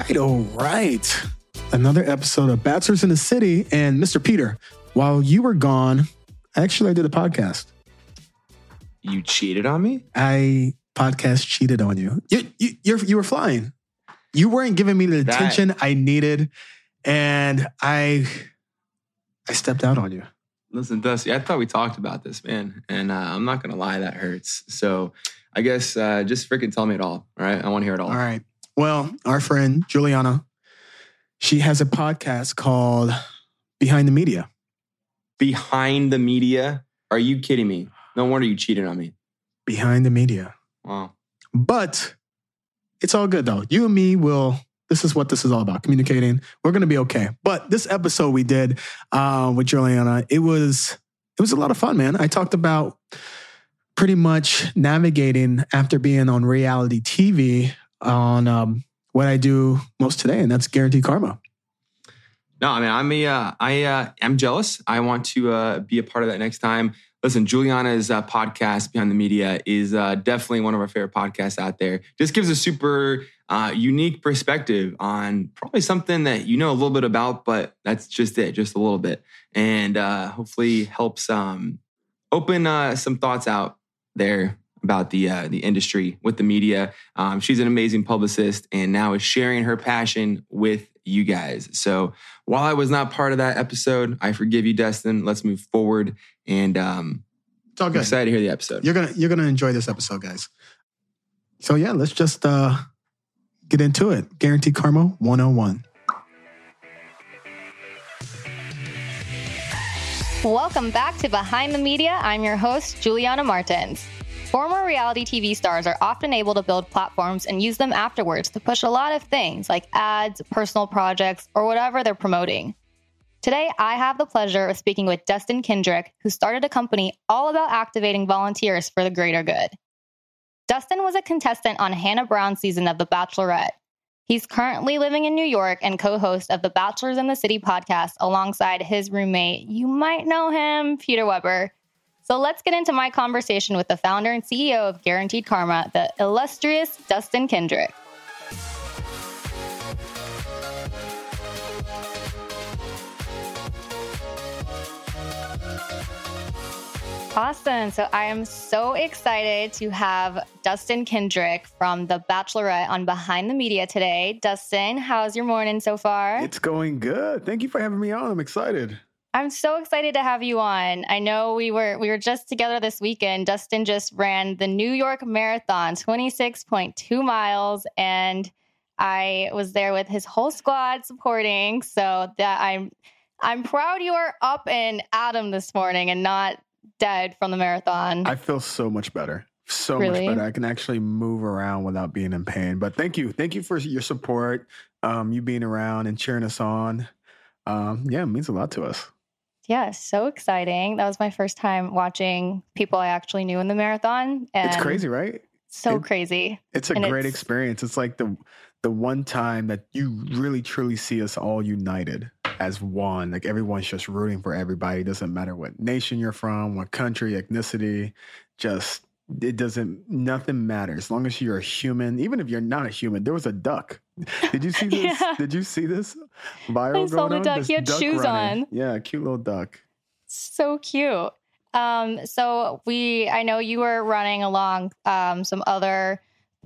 right, all right. Another episode of Bachelors in the City. And Mr. Peter, while you were gone, actually, I did a podcast. You cheated on me? I podcast cheated on you. You, you, you're, you were flying. You weren't giving me the That- attention I needed. And I, I stepped out on you. Listen, Dusty, I thought we talked about this, man. And uh, I'm not going to lie, that hurts. So I guess uh, just freaking tell me it all. All right. I want to hear it all. All right. Well, our friend Juliana, she has a podcast called Behind the Media. Behind the media? Are you kidding me? No wonder you cheated on me. Behind the Media. Wow. But it's all good though. You and me will. This is what this is all about. Communicating. We're gonna be okay. But this episode we did uh, with Juliana, it was it was a lot of fun, man. I talked about pretty much navigating after being on reality TV on um, what I do most today, and that's guaranteed karma. No, I mean, I'm a, uh, I, uh, I'm jealous. I want to uh, be a part of that next time. Listen, Juliana's uh, podcast, Behind the Media, is uh, definitely one of our favorite podcasts out there. Just gives a super uh, unique perspective on probably something that you know a little bit about, but that's just it, just a little bit. And hopefully helps um, open some thoughts out there about the uh, the industry with the media. Um, she's an amazing publicist, and now is sharing her passion with you guys. So while I was not part of that episode, I forgive you, Destin. Let's move forward, and um, It's all I'm good. excited to hear the episode. You're gonna you're gonna enjoy this episode, guys. So yeah, let's just uh, get into it. Guaranteed karma 101. Welcome back to Behind the Media. I'm your host, Juliana Martins. Former reality TV stars are often able to build platforms and use them afterwards to push a lot of things like ads, personal projects, or whatever they're promoting. Today, I have the pleasure of speaking with Dustin Kendrick, who started a company all about activating volunteers for the greater good. Dustin was a contestant on Hannah Brown's season of The Bachelorette. He's currently living in New York and co host of the Bachelors in the City podcast alongside his roommate. You might know him, Peter Weber. So let's get into my conversation with the founder and CEO of Guaranteed Karma, the illustrious Dustin Kendrick. Awesome. So I am so excited to have Dustin Kendrick from The Bachelorette on Behind the Media today. Dustin, how's your morning so far? It's going good. Thank you for having me on. I'm excited. I'm so excited to have you on. I know we were we were just together this weekend. Dustin just ran the New York Marathon, 26.2 miles, and I was there with his whole squad supporting. So that I'm I'm proud you are up and Adam this morning and not dead from the marathon. I feel so much better. So Really? much better. I can actually move around without being in pain. But thank you. Thank you for your support. Um, you being around and cheering us on. Um, yeah, it means a lot to us. Yeah, so exciting. That was my first time watching people I actually knew in the marathon. And it's crazy, right? So It- crazy. It's a And great it's- experience. It's like the the one time that you really truly see us all united as one. Like everyone's just rooting for everybody. It doesn't matter what nation you're from, what country, ethnicity, just it doesn't nothing matters. As long as you're a human, even if you're not a human, there was a duck. Did you see this? Yeah. Did you see this viral I saw the duck. This He had duck shoes running. on. Yeah, cute little duck. so cute. Um, so we, I know you were running along um, some other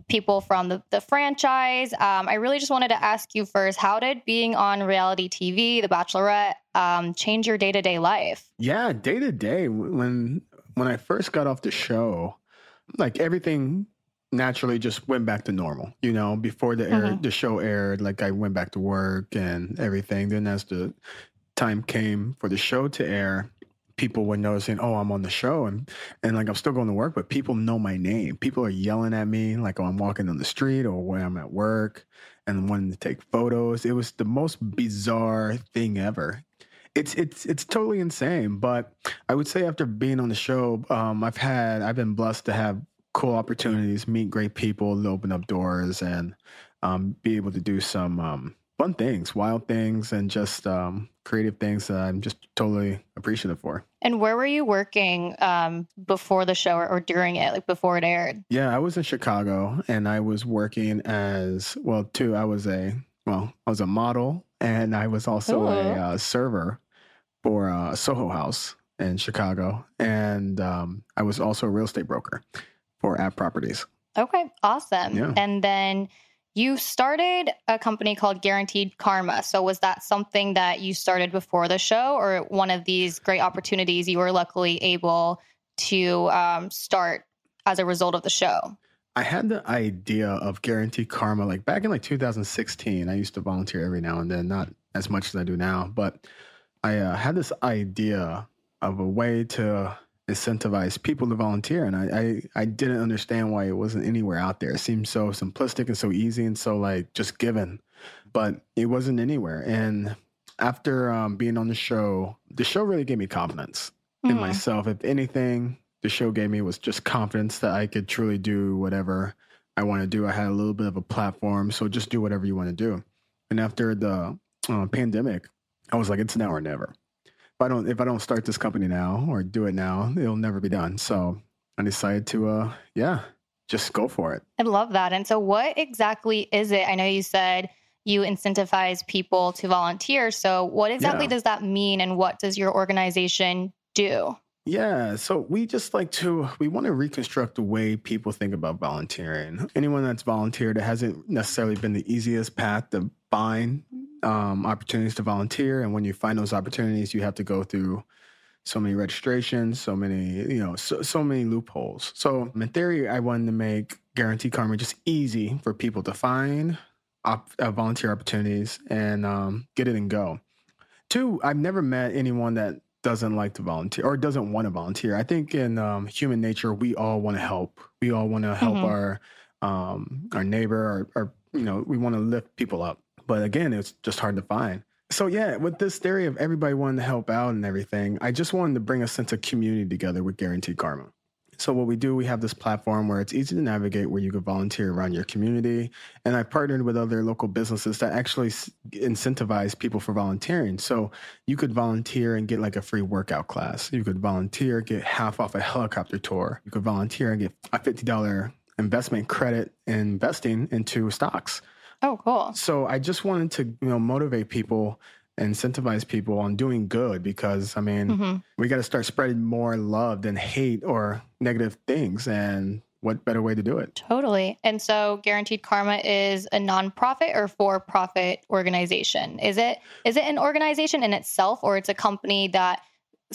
people from the, the franchise. Um, I really just wanted to ask you first, how did being on reality TV, The Bachelorette, um, change your day to day life? Yeah, day to day when when I first got off the show, like everything naturally just went back to normal. You know, before the air, Mhm. the show aired, like I went back to work and everything. Then as the time came for the show to air, people were noticing, oh, I'm on the show, and and like I'm still going to work, but people know my name. People are yelling at me like oh, I'm walking on the street or when I'm at work, and wanting to take photos. It was the most bizarre thing ever. It's it's it's totally insane. But I would say after being on the show, um, I've had I've been blessed to have cool opportunities, meet great people, open up doors, and um, be able to do some um, fun things, wild things, and just um, creative things that I'm just totally appreciative for. And where were you working um, before the show or, or during it, like before it aired? Yeah, I was in Chicago and I was working as well too. I was a well, I was a model and I was also a uh, server for uh, a Soho House in Chicago. And um, I was also a real estate broker for App Properties. Okay, awesome. Yeah. And then you started a company called Guaranteed Karma. So was that something that you started before the show or one of these great opportunities you were luckily able to um, start as a result of the show? I had the idea of guaranteed karma like back in like 2016. I used to volunteer every now and then, not as much as I do now, but I uh, had this idea of a way to incentivize people to volunteer, and I, I I didn't understand why it wasn't anywhere out there. It seemed so simplistic and so easy and so like just given, but it wasn't anywhere. And after um, being on the show, the show really gave me confidence in Mhm. myself. If anything, the show gave me was just confidence that I could truly do whatever I want to do. I had a little bit of a platform, so just do whatever you want to do. And after the uh, pandemic, I was like, it's now or never. If I don't, if I don't start this company now or do it now, it'll never be done. So I decided to, uh, yeah, just go for it. I love that. And so, what exactly is it? I know you said you incentivize people to volunteer. So, what exactly Yeah. does that mean, and what does your organization do? Yeah, so we just like to we want to reconstruct the way people think about volunteering. Anyone that's volunteered, it hasn't necessarily been the easiest path to find um, opportunities to volunteer, and when you find those opportunities, you have to go through so many registrations, so many you know, so, so many loopholes. So in theory, I wanted to make Guarantee Karma just easy for people to find op- uh, volunteer opportunities and um, get it and go. Two, I've never met anyone that doesn't like to volunteer or doesn't want to volunteer. I think in um, human nature, we all want to help. We all want to help Mhm. our um, our neighbor, or, or you know, we want to lift people up. But again, it's just hard to find. So yeah, with this theory of everybody wanting to help out and everything, I just wanted to bring a sense of community together with Guaranteed Karma. So what we do, we have this platform where it's easy to navigate, where you can volunteer around your community. And I've partnered with other local businesses that actually incentivize people for volunteering. So you could volunteer and get like a free workout class. You could volunteer, get half off a helicopter tour. You could volunteer and get a $50 investment credit investing into stocks. Oh, cool. So I just wanted to, you know, motivate people, incentivize people on doing good because I mean, hmm we got to start spreading more love than hate or negative things. And what better way to do it? Totally. And so Guaranteed Karma is a nonprofit or for-profit organization. Is it is it an organization in itself or it's a company that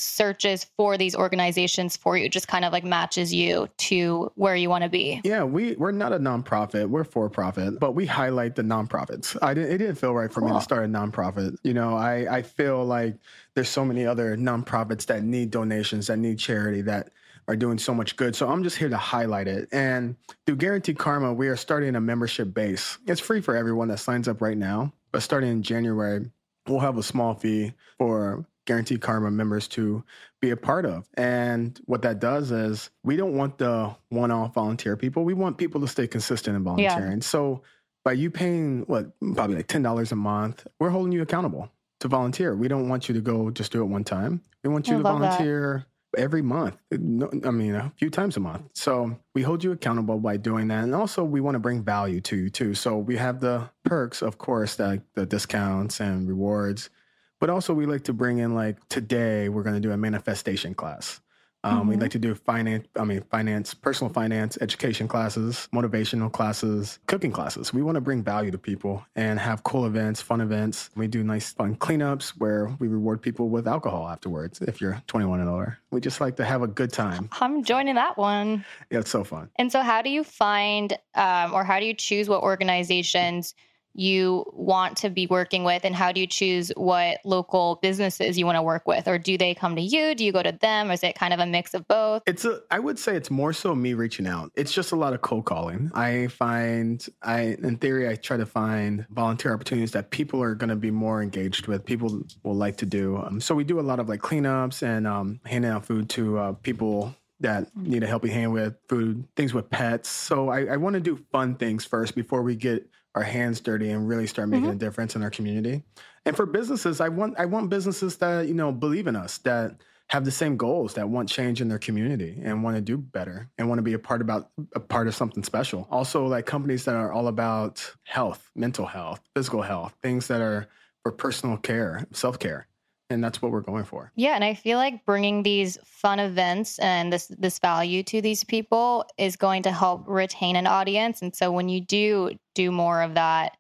searches for these organizations for you, just kind of like matches you to where you want to be? Yeah, we we're not a nonprofit. We're for profit, but we highlight the nonprofits. I didn't, it didn't feel right for me to start a nonprofit. You know, I I feel like there's so many other nonprofits that need donations, that need charity, that are doing so much good. So I'm just here to highlight it. And through Guaranteed Karma, we are starting a membership base. It's free for everyone that signs up right now, but starting in January, we'll have a small fee for Guaranteed Karma members to be a part of. And what that does is we don't want the one off volunteer people. We want people to stay consistent in volunteering. So by you paying what, probably like $10 a month, we're holding you accountable to volunteer. We don't want you to go just do it one time. We want you I to love that. volunteer every month. No- I mean, a few times a month. So we hold you accountable by doing that. And also, we want to bring value to you too. So we have the perks, of course, like the discounts and rewards. But also, we like to bring in like today we're going to do a manifestation class. Um, We'd Mhm. like to do finance, I mean, finance, personal finance, education classes, motivational classes, cooking classes. We want to bring value to people and have cool events, fun events. We do nice, fun cleanups where we reward people with alcohol afterwards if you're 21 and older. We just like to have a good time. I'm joining that one. Yeah, it's so fun. And so, how do you find um, or how do you choose what organizations you want to be working with? And how do you choose what local businesses you want to work with? Or do they come to you? Do you go to them? Or is it kind of a mix of both? It's a, I would say it's more so me reaching out. It's just a lot of cold calling. I find, I, in theory, I try to find volunteer opportunities that people are going to be more engaged with, people will like to do. Um, so we do a lot of like cleanups and um, handing out food to uh, people that need a helping hand with food, things with pets. So I, I want to do fun things first before we get our hands dirty and really start mm-hmm. making a difference in our community. And for businesses, I want I want businesses that you know believe in us, that have the same goals that want change in their community and want to do better and want to be a part about a part of something special. Also like companies that are all about health, mental health, physical health, things that are for personal care, self-care. And that's what we're going for. Yeah, and I feel like bringing these fun events and this this value to these people is going to help retain an audience. And so when you do do more of that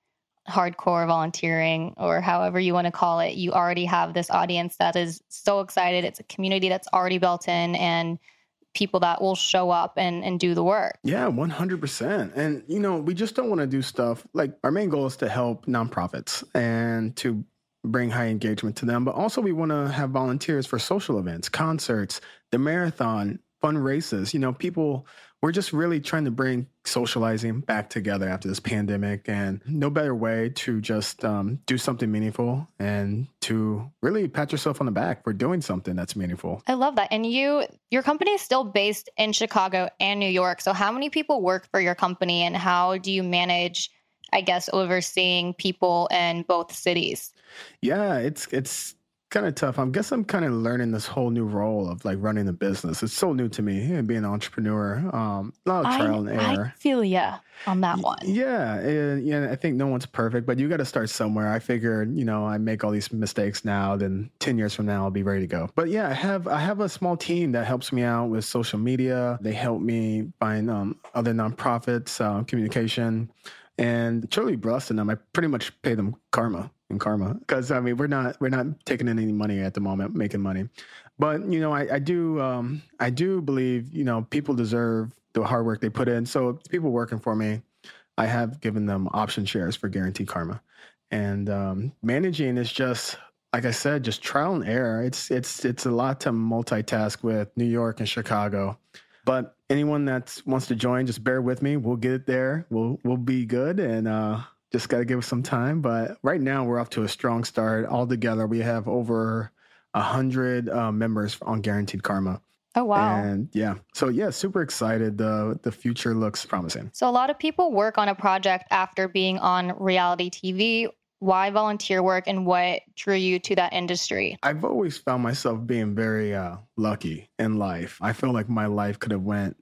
hardcore volunteering or however you want to call it, you already have this audience that is so excited. It's a community that's already built in and people that will show up and, and do the work. Yeah, 100%. And, you know, we just don't want to do stuff like our main goal is to help nonprofits and to bring high engagement to them. But also, we want to have volunteers for social events, concerts, the marathon, fun races. You know, people we're just really trying to bring socializing back together after this pandemic and no better way to just um, do something meaningful and to really pat yourself on the back for doing something that's meaningful i love that and you your company is still based in chicago and new york so how many people work for your company and how do you manage i guess overseeing people in both cities yeah it's it's kind of tough. I guess I'm kind of learning this whole new role of like running a business. It's so new to me and being an entrepreneur. Um, a lot of trial I, and error. I feel ya on that one. Yeah, and, yeah. I think no one's perfect, but you got to start somewhere. I figure, you know, I make all these mistakes now, then ten years from now I'll be ready to go. But yeah, I have I have a small team that helps me out with social media. They help me find um, other nonprofits, uh, communication, and truly blessed them. I pretty much pay them karma in karma because I mean we're not we're not taking in any money at the moment, making money. But you know, I, I do um, I do believe you know people deserve the hard work they put in. So people working for me, I have given them option shares for guaranteed karma, and um, managing is just like I said, just trial and error. It's it's it's a lot to multitask with New York and Chicago. But anyone that wants to join, just bear with me. We'll get it there. We'll we'll be good, and uh, just got to give us some time. But right now, we're off to a strong start. Altogether, we have over a hundred uh, members on Guaranteed Karma. Oh wow! And yeah, so yeah, super excited. the The future looks promising. So a lot of people work on a project after being on reality TV. Why volunteer work, and what drew you to that industry? I've always found myself being very uh, lucky in life. I feel like my life could have went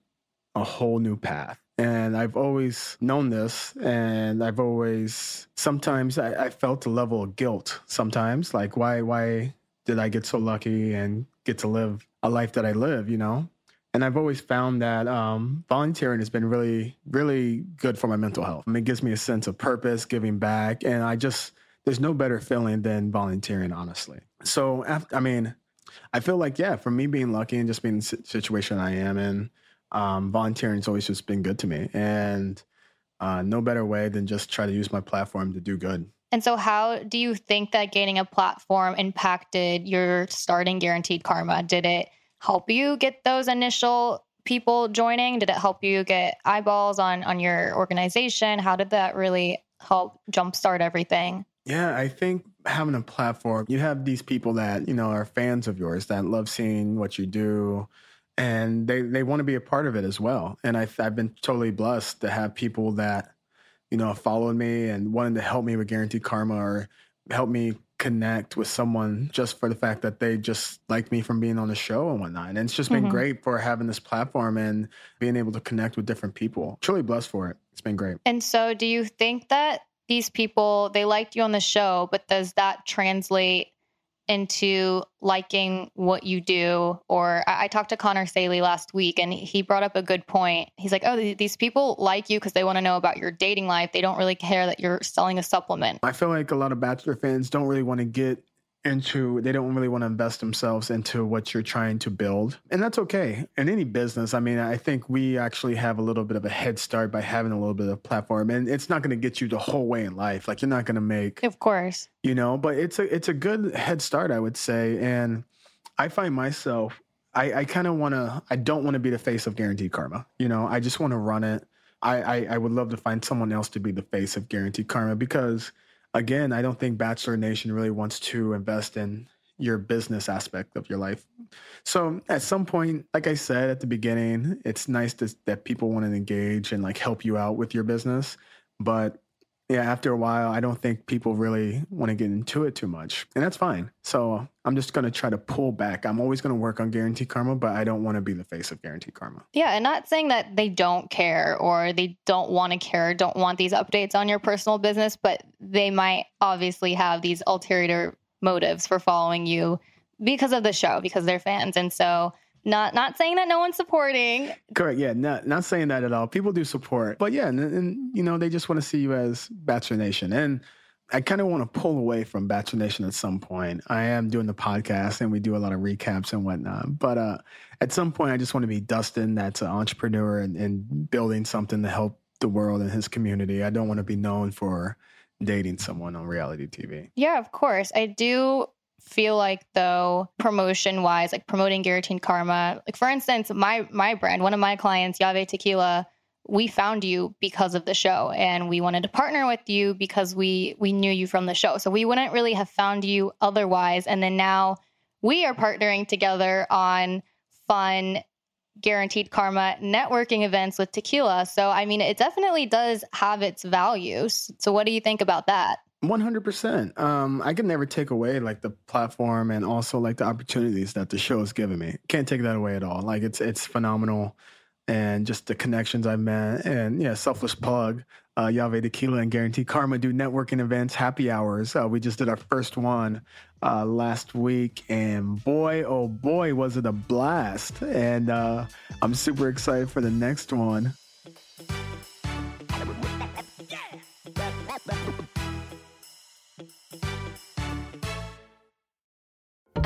a whole new path and I've always known this, and I've always sometimes I, I, felt a level of guilt. Sometimes, like why why did I get so lucky and get to live a life that I live? You know, and I've always found that um, volunteering has been really really good for my mental health. I mean, it gives me a sense of purpose, giving back, and I just there's no better feeling than volunteering, honestly. So, after, I mean, I feel like yeah, for me being lucky and just being in the situation I am in um, volunteering has always just been good to me, and uh, no better way than just try to use my platform to do good. And so, how do you think that gaining a platform impacted your starting Guaranteed Karma? Did it help you get those initial people joining? Did it help you get eyeballs on on your organization? How did that really help jumpstart everything? Yeah, I think having a platform, you have these people that you know are fans of yours that love seeing what you do and they they want to be a part of it as well. And I, I've been totally blessed to have people that you know followed me and wanted to help me with Guaranteed Karma or help me connect with someone just for the fact that they just like me from being on the show and whatnot. And it's just been mm-hmm. great for having this platform and being able to connect with different people. Truly blessed for it. It's been great. And so, do you think that these people they liked you on the show, but does that translate into liking what you do. Or I, I, talked to Connor Saeli last week and he brought up a good point. He's like, oh, these people like you because they want to know about your dating life. They don't really care that you're selling a supplement. I feel like a lot of Bachelor fans don't really want to get into they don't really want to invest themselves into what you're trying to build. And that's okay. In any business i mean i think we actually have a little bit of a head start by having a little bit of platform. And it's not going to get you the whole way in life. Like you're not going to make of course. You know but it's a it's a good head start i would say. And i find myself i i kind of want to i don't want to be the face of guaranteed karma. You know i just want to run it. I, I i would love to find someone else to be the face of guaranteed karma because again, I don't think Bachelor Nation really wants to invest in your business aspect of your life. So at some point, like I said at the beginning, it's nice to, that people want to engage and like help you out with your business. But yeah, after a while, I don't think people really want to get into it too much. And that's fine. So I'm just going to try to pull back. I'm always going to work on Guaranteed Karma, but I don't want to be the face of Guaranteed Karma. Yeah, and not saying that they don't care or they don't want to care, don't want these updates on your personal business, but they might obviously have these ulterior motives for following you because of the show, because they're fans. And so not not saying that no one's supporting. Correct. Yeah. Not not saying that at all. People do support, but yeah, and, and you know they just want to see you as Bachelor Nation, and I kind of want to pull away from Bachelor Nation at some point. I am doing the podcast, and we do a lot of recaps and whatnot. But uh, at some point, I just want to be Dustin, that's an entrepreneur and, and building something to help the world and his community. I don't want to be known for dating someone on reality TV. Yeah, of course. I do feel like though promotion wise like promoting guaranteed karma like for instance my my brand one of my clients yave tequila we found you because of the show and we wanted to partner with you because we we knew you from the show. So we wouldn't really have found you otherwise and then now we are partnering together on fun guaranteed karma networking events with tequila. So i mean it definitely does have its values. So what do you think about that one hundred percent. Um, I can never take away like the platform and also like the opportunities that the show has given me. Can't take that away at all. Like it's it's phenomenal, and just the connections I've met. And yeah, selfless plug. Uh, Yave Tequila and Guarantee Karma do networking events, happy hours. Uh, we just did our first one uh, last week, and boy, oh boy, was it a blast! And uh, I'm super excited for the next one.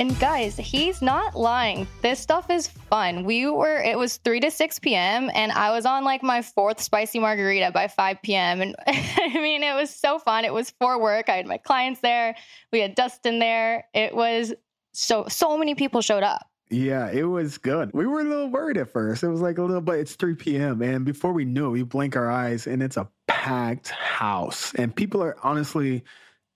And guys, he's not lying. This stuff is fun. We were, it was 3 to 6 p.m., and I was on like my fourth spicy margarita by 5 p.m. And I mean, it was so fun. It was for work. I had my clients there, we had Dustin there. It was so, so many people showed up. Yeah, it was good. We were a little worried at first. It was like a little, but it's 3 p.m. And before we knew it, we blink our eyes and it's a packed house. And people are honestly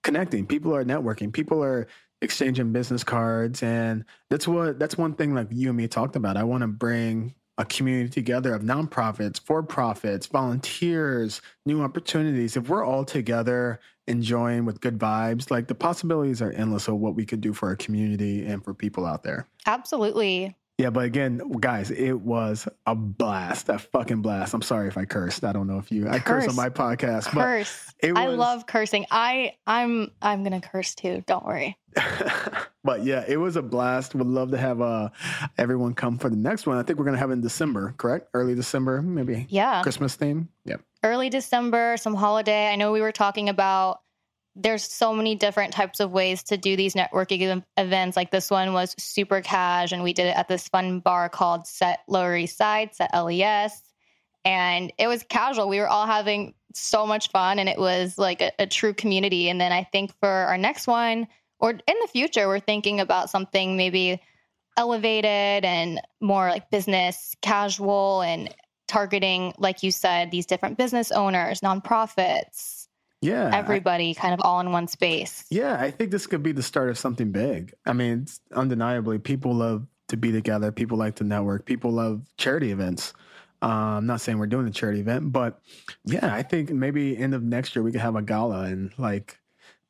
connecting. People are networking. People are exchanging business cards and that's what that's one thing like you and me talked about. I want to bring a community together of nonprofits for profits volunteers new opportunities. If we're all together enjoying with good vibes like the possibilities are endless of what we could do for our community and for people out there. Absolutely yeah, but again, guys, it was a blast. A fucking blast. I'm sorry if I cursed. I don't know if you I curse on my podcast. Curse. But was, I love cursing. I I'm I'm gonna curse too. Don't worry. but yeah, it was a blast. Would love to have uh everyone come for the next one. I think we're gonna have in December, correct? Early December, maybe. Yeah. Christmas theme. Yeah. Early December, some holiday. I know we were talking about there's so many different types of ways to do these networking events. Like this one was super cash, and we did it at this fun bar called Set Lower East Side, Set LES. And it was casual. We were all having so much fun, and it was like a, a true community. And then I think for our next one, or in the future, we're thinking about something maybe elevated and more like business casual and targeting, like you said, these different business owners, nonprofits yeah everybody I, kind of all in one space. Yeah i think this could be the start of something big. I mean undeniably people love to be together people like to network people love charity events. Uh, i'm not saying we're doing a charity event but yeah i think maybe end of next year we could have a gala and like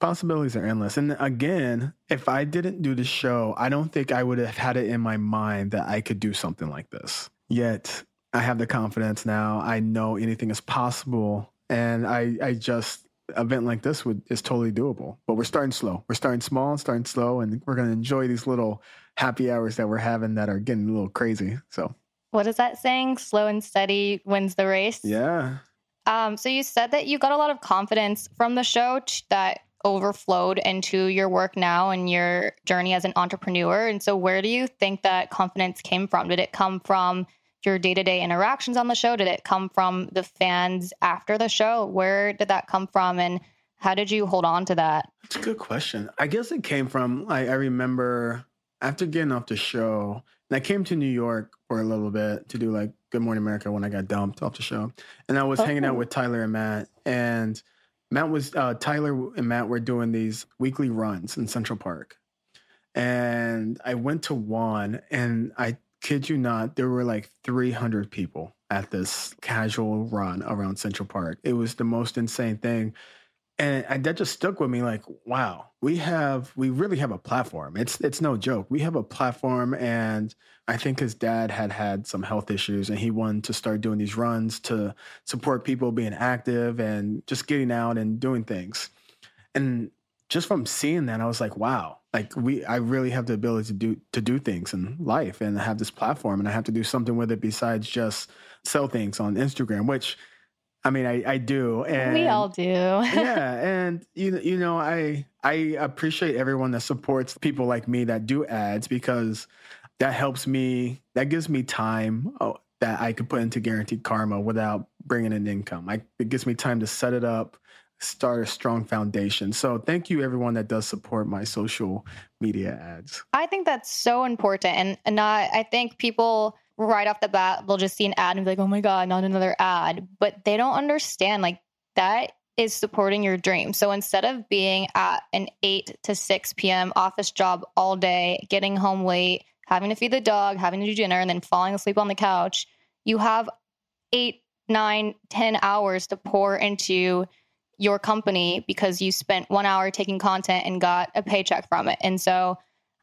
possibilities are endless. And again if i didn't do the show i don't think i would have had it in my mind that i could do something like this. Yet i have the confidence now. I know anything is possible. And i i just event like this would is totally doable. But we're starting slow. We're starting small and starting slow, and we're going to enjoy these little happy hours that we're having that are getting a little crazy. So, what is that saying? Slow and steady wins the race. Yeah. Um, so you said that you got a lot of confidence from the show t- that overflowed into your work now and your journey as an entrepreneur. And so, where do you think that confidence came from? Did it come from your day to day interactions on the show? Did it come from the fans after the show? Where did that come from? And how did you hold on to that? It's a good question. I guess it came from, I, I remember after getting off the show, and I came to New York for a little bit to do like Good Morning America when I got dumped off the show. And I was oh. hanging out oh. with Tyler and Matt. And Matt was, uh, Tyler and Matt were doing these weekly runs in Central Park. And I went to one and I kid you not, there were like 300 people at this casual run around Central Park. It was the most insane thing. And, that just stuck with me like, wow, we have, we really have a platform. It's, it's no joke. We have a platform. And I think his dad had had some health issues and he wanted to start doing these runs to support people being active and just getting out and doing things. And just from seeing that, I was like, wow, like we, I really have the ability to do to do things in life and I have this platform, and I have to do something with it besides just sell things on Instagram, which. I mean, I, I do, and we all do. yeah, and you you know, I I appreciate everyone that supports people like me that do ads because that helps me. That gives me time oh, that I could put into guaranteed karma without bringing in income. I, it gives me time to set it up, start a strong foundation. So thank you everyone that does support my social media ads. I think that's so important. And, and not, I think people right off the bat, they'll just see an ad and be like, oh my God, not another ad. But they don't understand like that is supporting your dream. So instead of being at an 8 to 6 p.m. office job all day, getting home late, having to feed the dog, having to do dinner, and then falling asleep on the couch, you have eight, nine, ten hours to pour into your company because you spent one hour taking content and got a paycheck from it. And so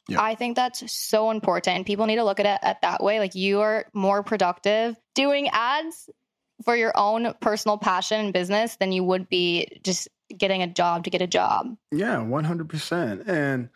yeah. I think that's so important. People need to look at it at that way. Like you are more productive doing ads for your own personal passion and business than you would be just getting a job to get a job. Yeah, 100%. And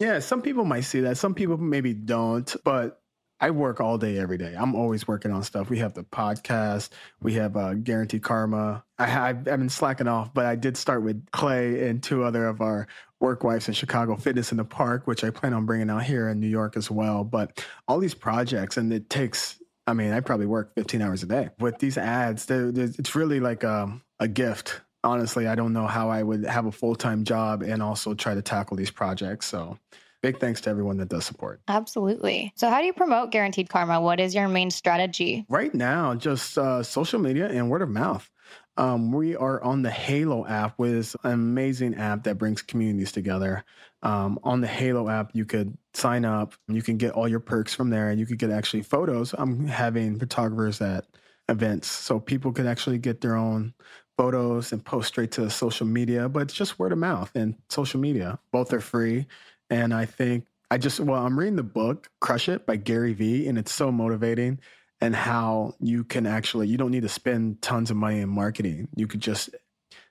yeah, some people might see that. Some people maybe don't, but I work all day, every day. I'm always working on stuff. We have the podcast. We have uh, Guaranteed Karma. I, have been slacking off, but I did start with Clay and two other of our work wives in Chicago, Fitness in the Park, which I plan on bringing out here in New York as well. But all these projects, and it takes. I mean, I probably work 15 hours a day with these ads. They're, they're, it's really like um, a gift. Honestly, I don't know how I would have a full time job and also try to tackle these projects. So big thanks to everyone that does support. Absolutely. So, how do you promote Guaranteed Karma? What is your main strategy? Right now, just uh, social media and word of mouth. Um, we are on the Halo app, which is an amazing app that brings communities together. Um, on the Halo app, you could sign up, you can get all your perks from there, and you could get actually photos. I'm having photographers at events, so people could actually get their own photos and post straight to social media, but it's just word of mouth and social media. Both are free. And I think I just, well, I'm reading the book Crush It by Gary Vee, and it's so motivating and how you can actually, you don't need to spend tons of money in marketing. You could just,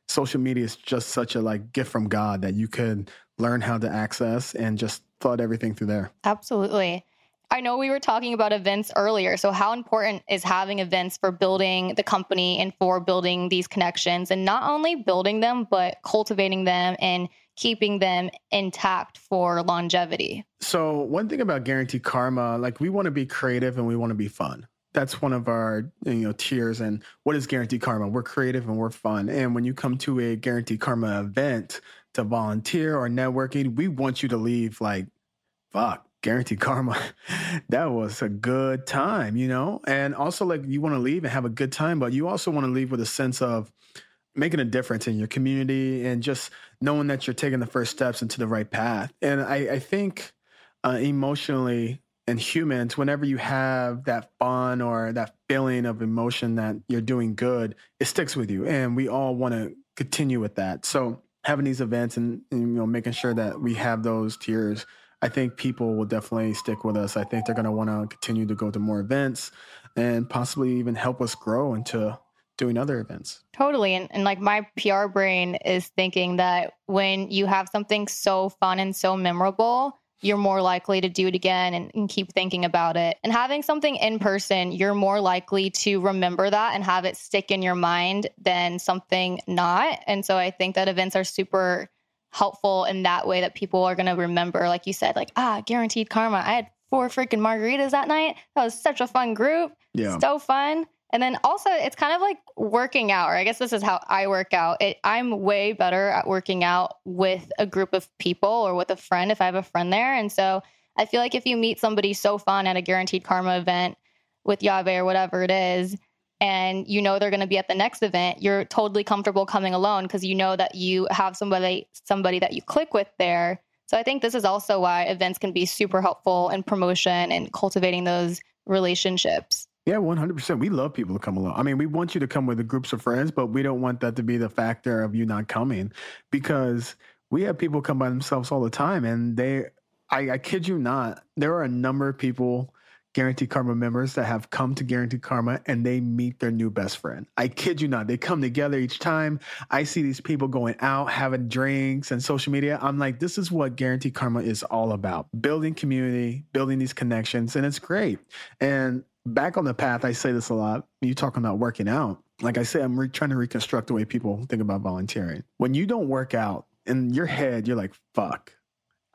social media is just such a like gift from God that you could learn how to access and just flood everything through there. Absolutely. I know we were talking about events earlier. So, how important is having events for building the company and for building these connections and not only building them, but cultivating them and keeping them intact for longevity? So, one thing about Guaranteed Karma, like we want to be creative and we want to be fun. That's one of our you know tiers. And what is Guaranteed Karma? We're creative and we're fun. And when you come to a Guaranteed Karma event to volunteer or networking, we want you to leave like, fuck, Guaranteed Karma. that was a good time, you know? And also, like, you want to leave and have a good time, but you also want to leave with a sense of, making a difference in your community and just knowing that you're taking the first steps into the right path. And I, I think uh, emotionally and humans, whenever you have that fun or that feeling of emotion that you're doing good, it sticks with you. And we all want to continue with that. So having these events and, and you know making sure that we have those tiers. I think people will definitely stick with us. I think they're going to want to continue to go to more events and possibly even help us grow into doing other events. Totally. And, and like my PR brain is thinking that when you have something so fun and so memorable, you're more likely to do it again and, and, keep thinking about it. And having something in person, you're more likely to remember that and have it stick in your mind than something not. And so I think that events are super helpful in that way that people are going to remember like you said like ah guaranteed karma i had four freaking margaritas that night that was such a fun group Yeah. so fun and then also it's kind of like working out or i guess this is how i work out. It, i'm way better at working out with a group of people or with a friend if i have a friend there. And so i feel like if you meet somebody so fun at a guaranteed karma event with Yave or whatever it is and you know they're going to be at the next event you're totally comfortable coming alone because you know that you have somebody somebody that you click with there. So i think this is also why events can be super helpful in promotion and cultivating those relationships Yeah, one hundred percent. We love people to come along. I mean, we want you to come with groups of friends, but we don't want that to be the factor of you not coming because we have people come by themselves all the time, and they, I, I kid you not, there are a number of people, Guarantee Karma members, that have come to Guarantee Karma and they meet their new best friend. I kid you not, they come together each time. I see these people going out, having drinks and social media. I'm like, this is what Guarantee Karma is all about: building community, building these connections, and it's great. And back on the path, I say this a lot. You talking about working out. Like I say, I'm re- trying to reconstruct the way people think about volunteering. When you don't work out in your head, you're like, fuck,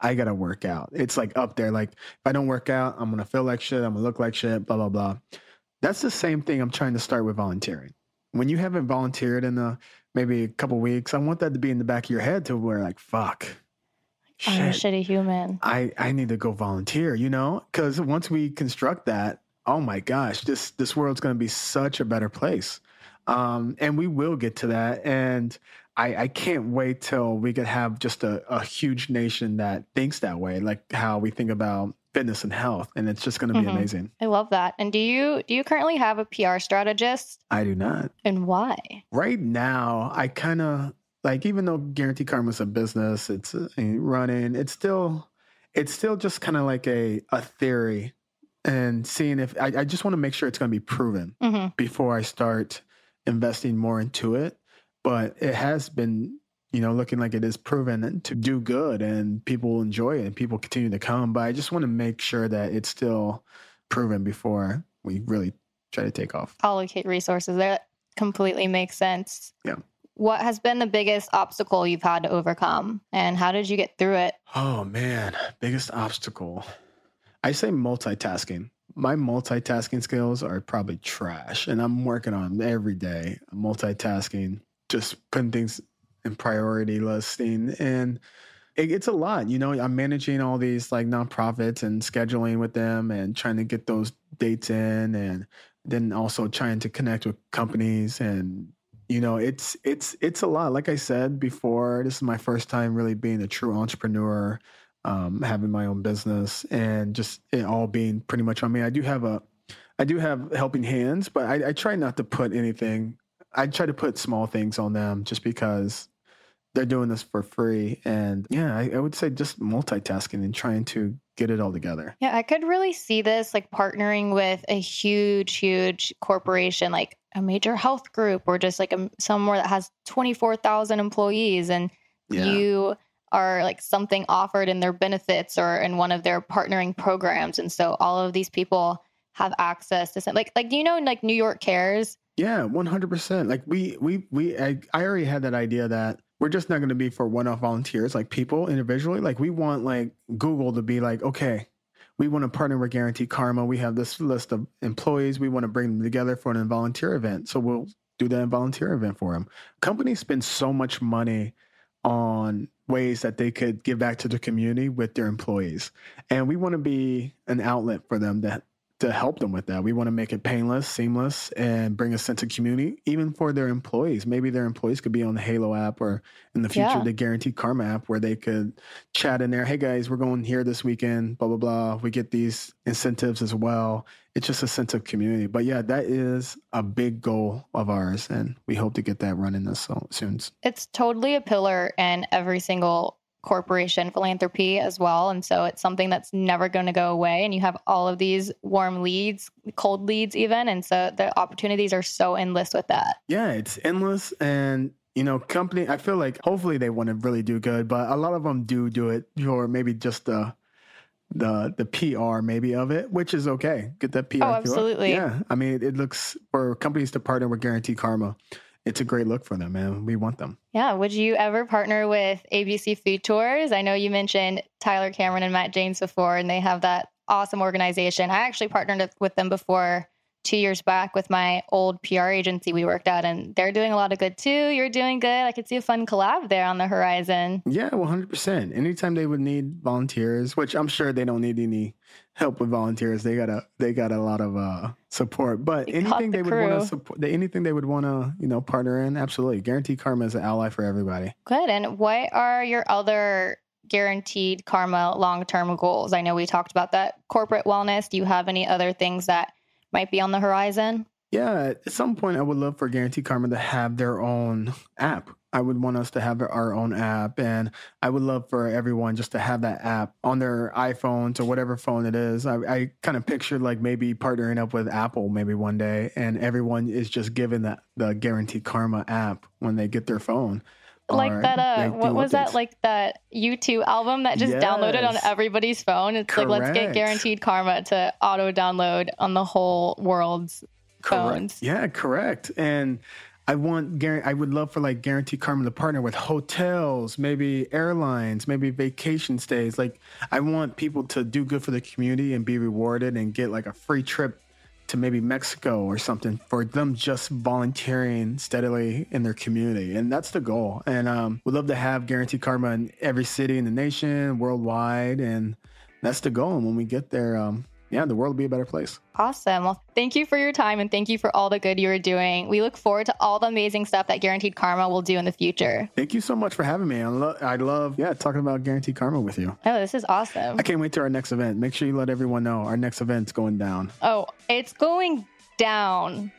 I gotta work out. It's like up there. Like if I don't work out, I'm gonna feel like shit. I'm gonna look like shit. Blah blah blah. That's the same thing I'm trying to start with volunteering. When you haven't volunteered in a maybe a couple weeks, I want that to be in the back of your head to where like, fuck, i'm a shitty human I I need to go volunteer, you know? Cuz once we construct that, oh my gosh, this this world's going to be such a better place. Um and we will get to that and I, I can't wait till we could have just a, a huge nation that thinks that way, like how we think about fitness and health. And it's just going to be Mhm. amazing. i love that and do you do you currently have a pr strategist I do not. and why Right now, I kind of like, even though Guarantee Karma's a business, it's uh, running, it's still, it's still just kind of like a, a theory and seeing if I, I just want to make sure it's going to be proven hmm before I start investing more into it. But it has been, you know, looking like it is proven to do good and people will enjoy it and people continue to come. But I just want to make sure that it's still proven before we really try to take off. allocate resources that completely makes sense Yeah. what has been the biggest obstacle you've had to overcome and how did you get through it Oh man, biggest obstacle. I say multitasking. My multitasking skills are probably trash, and I'm working on them every day. Multitasking, just putting things in priority listing, and it, it's a lot. You know, I'm managing all these like nonprofits and scheduling with them, and trying to get those dates in, and then also trying to connect with companies and you know it's it's it's a lot like i said before this is my first time really being a true entrepreneur um, having my own business and just it all being pretty much on me. I do have a i do have helping hands but i, I try not to put anything i try to put small things on them just because they're doing this for free. And yeah I, I would say just multitasking and trying to get it all together. Yeah, I could really see this like partnering with a huge, huge corporation, like a major health group, or just like a, somewhere that has 24,000 employees, and yeah. you are like something offered in their benefits or in one of their partnering programs. And so all of these people have access to some, like, like, do you know, like New York Cares? Yeah, one hundred percent. Like we, we, we. I, I already had that idea that we're just not going to be for one-off volunteers, like people individually. Like we want like Google to be like, okay, we want to partner with Guarantee Karma. We have this list of employees. We want to bring them together for an volunteer event. So we'll do that volunteer event for them. Companies spend so much money on ways that they could give back to the community with their employees, and we want to be an outlet for them that to help them with that. We want to make it painless, seamless, and bring a sense of community, even for their employees. Maybe their employees could be on the Halo app or in the future, Yeah. the Guaranteed Karma app, where they could chat in there. Hey guys, we're going here this weekend, blah, blah, blah. We get these incentives as well. It's just a sense of community. But yeah, that is a big goal of ours. And we hope to get that running this so- soon. It's totally a pillar in every single corporation philanthropy as well. And so it's something that's never going to go away. And you have all of these warm leads, cold leads, even. And so the opportunities are so endless with that. Yeah, it's endless. And, you know, company, I feel like hopefully they want to really do good, but a lot of them do do it for maybe just the, the the PR maybe of it, which is okay. Get that PR. Oh, if you want. absolutely. Yeah, I mean, it, it looks for companies to partner with Guarantee Karma. It's a great look for them and we want them. Yeah. Would you ever partner with ABC Food Tours? I know you mentioned Tyler Cameron and Matt James before, and they have that awesome organization. I actually partnered with them before two years back with my old PR agency we worked at, and they're doing a lot of good too. You're doing good. I could see a fun collab there on the horizon. Yeah, 100%. Anytime they would need volunteers, which I'm sure they don't need any help with volunteers, they got a they got a lot of uh, support. But anything the they would want to support, anything they would want to you know partner in, absolutely. Guaranteed Karma is an ally for everybody. Good. And what are your other guaranteed karma long term goals? I know we talked about that corporate wellness. Do you have any other things that might be on the horizon? Yeah, at some point, I would love for Guaranteed Karma to have their own app. I would want us to have our own app, and I would love for everyone just to have that app on their iPhones or whatever phone it is. I, I kind of pictured like maybe partnering up with Apple maybe one day, and everyone is just given that the Guaranteed Karma app when they get their phone. like or that uh what was that like that U2 album that just downloaded on everybody's phone? It's like let's get guaranteed karma to auto download on the whole world's phones. Correct. Yeah, correct. And I want I would love for like Guaranteed Karma to partner with hotels, maybe airlines, maybe vacation stays. Like I want people to do good for the community and be rewarded and get like a free trip to maybe Mexico or something for them just volunteering steadily in their community. And that's the goal. And um we'd love to have Guaranteed Karma in every city in the nation, worldwide, and that's the goal. And when we get there, um yeah, the world will be a better place. Awesome. Well, thank you for your time and thank you for all the good you are doing. We look forward to all the amazing stuff that Guaranteed Karma will do in the future. Thank you so much for having me. I, lo- I love, yeah, talking about Guaranteed Karma with you. Oh, this is awesome. I can't wait to our next event. Make sure you let everyone know our next event's going down. Oh, it's going down.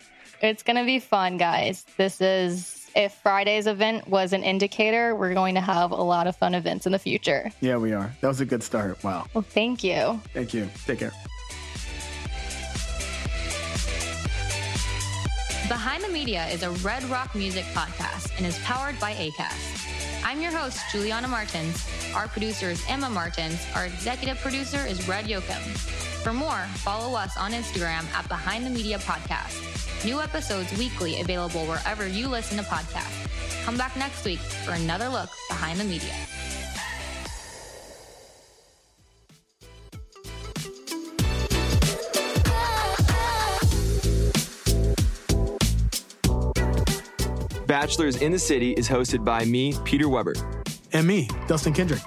It's going to be fun, guys. This is, if Friday's event was an indicator, we're going to have a lot of fun events in the future. Yeah, we are. That was a good start. Wow. Well, thank you. Thank you. Take care. Behind the Media is a Red Rock Music podcast and is powered by ACAST. I'm your host, Juliana Martins. Our producer is Emma Martins. Our executive producer is Red Yoakum. For more, follow us on Instagram at Behind the Media Podcast. New episodes weekly available wherever you listen to podcasts. Come back next week for another look behind the media. Bachelors in the City is hosted by me, Peter Weber. And me, Dustin Kendrick.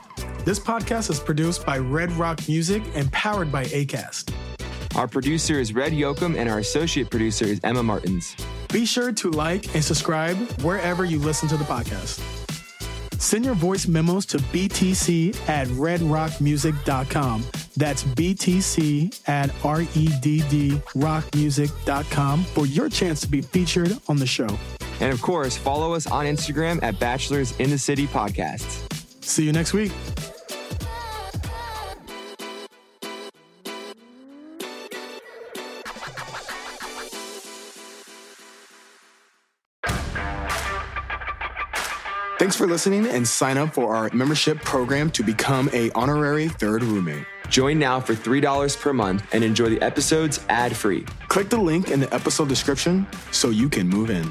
This podcast is produced by Red Rock Music and powered by ACAST. Our producer is Red Yoakum, and our associate producer is Emma Martins. Be sure to like and subscribe wherever you listen to the podcast. Send your voice memos to btc at redrockmusic.com. That's btc at E R-E-D-D rockmusic.com for your chance to be featured on the show. And of course, follow us on Instagram at Bachelors in the City Podcasts. See you next week. Thanks for listening and sign up for our membership program to become a honorary third roommate. Join now for $3 per month and enjoy the episodes ad free. Click the link in the episode description so you can move in.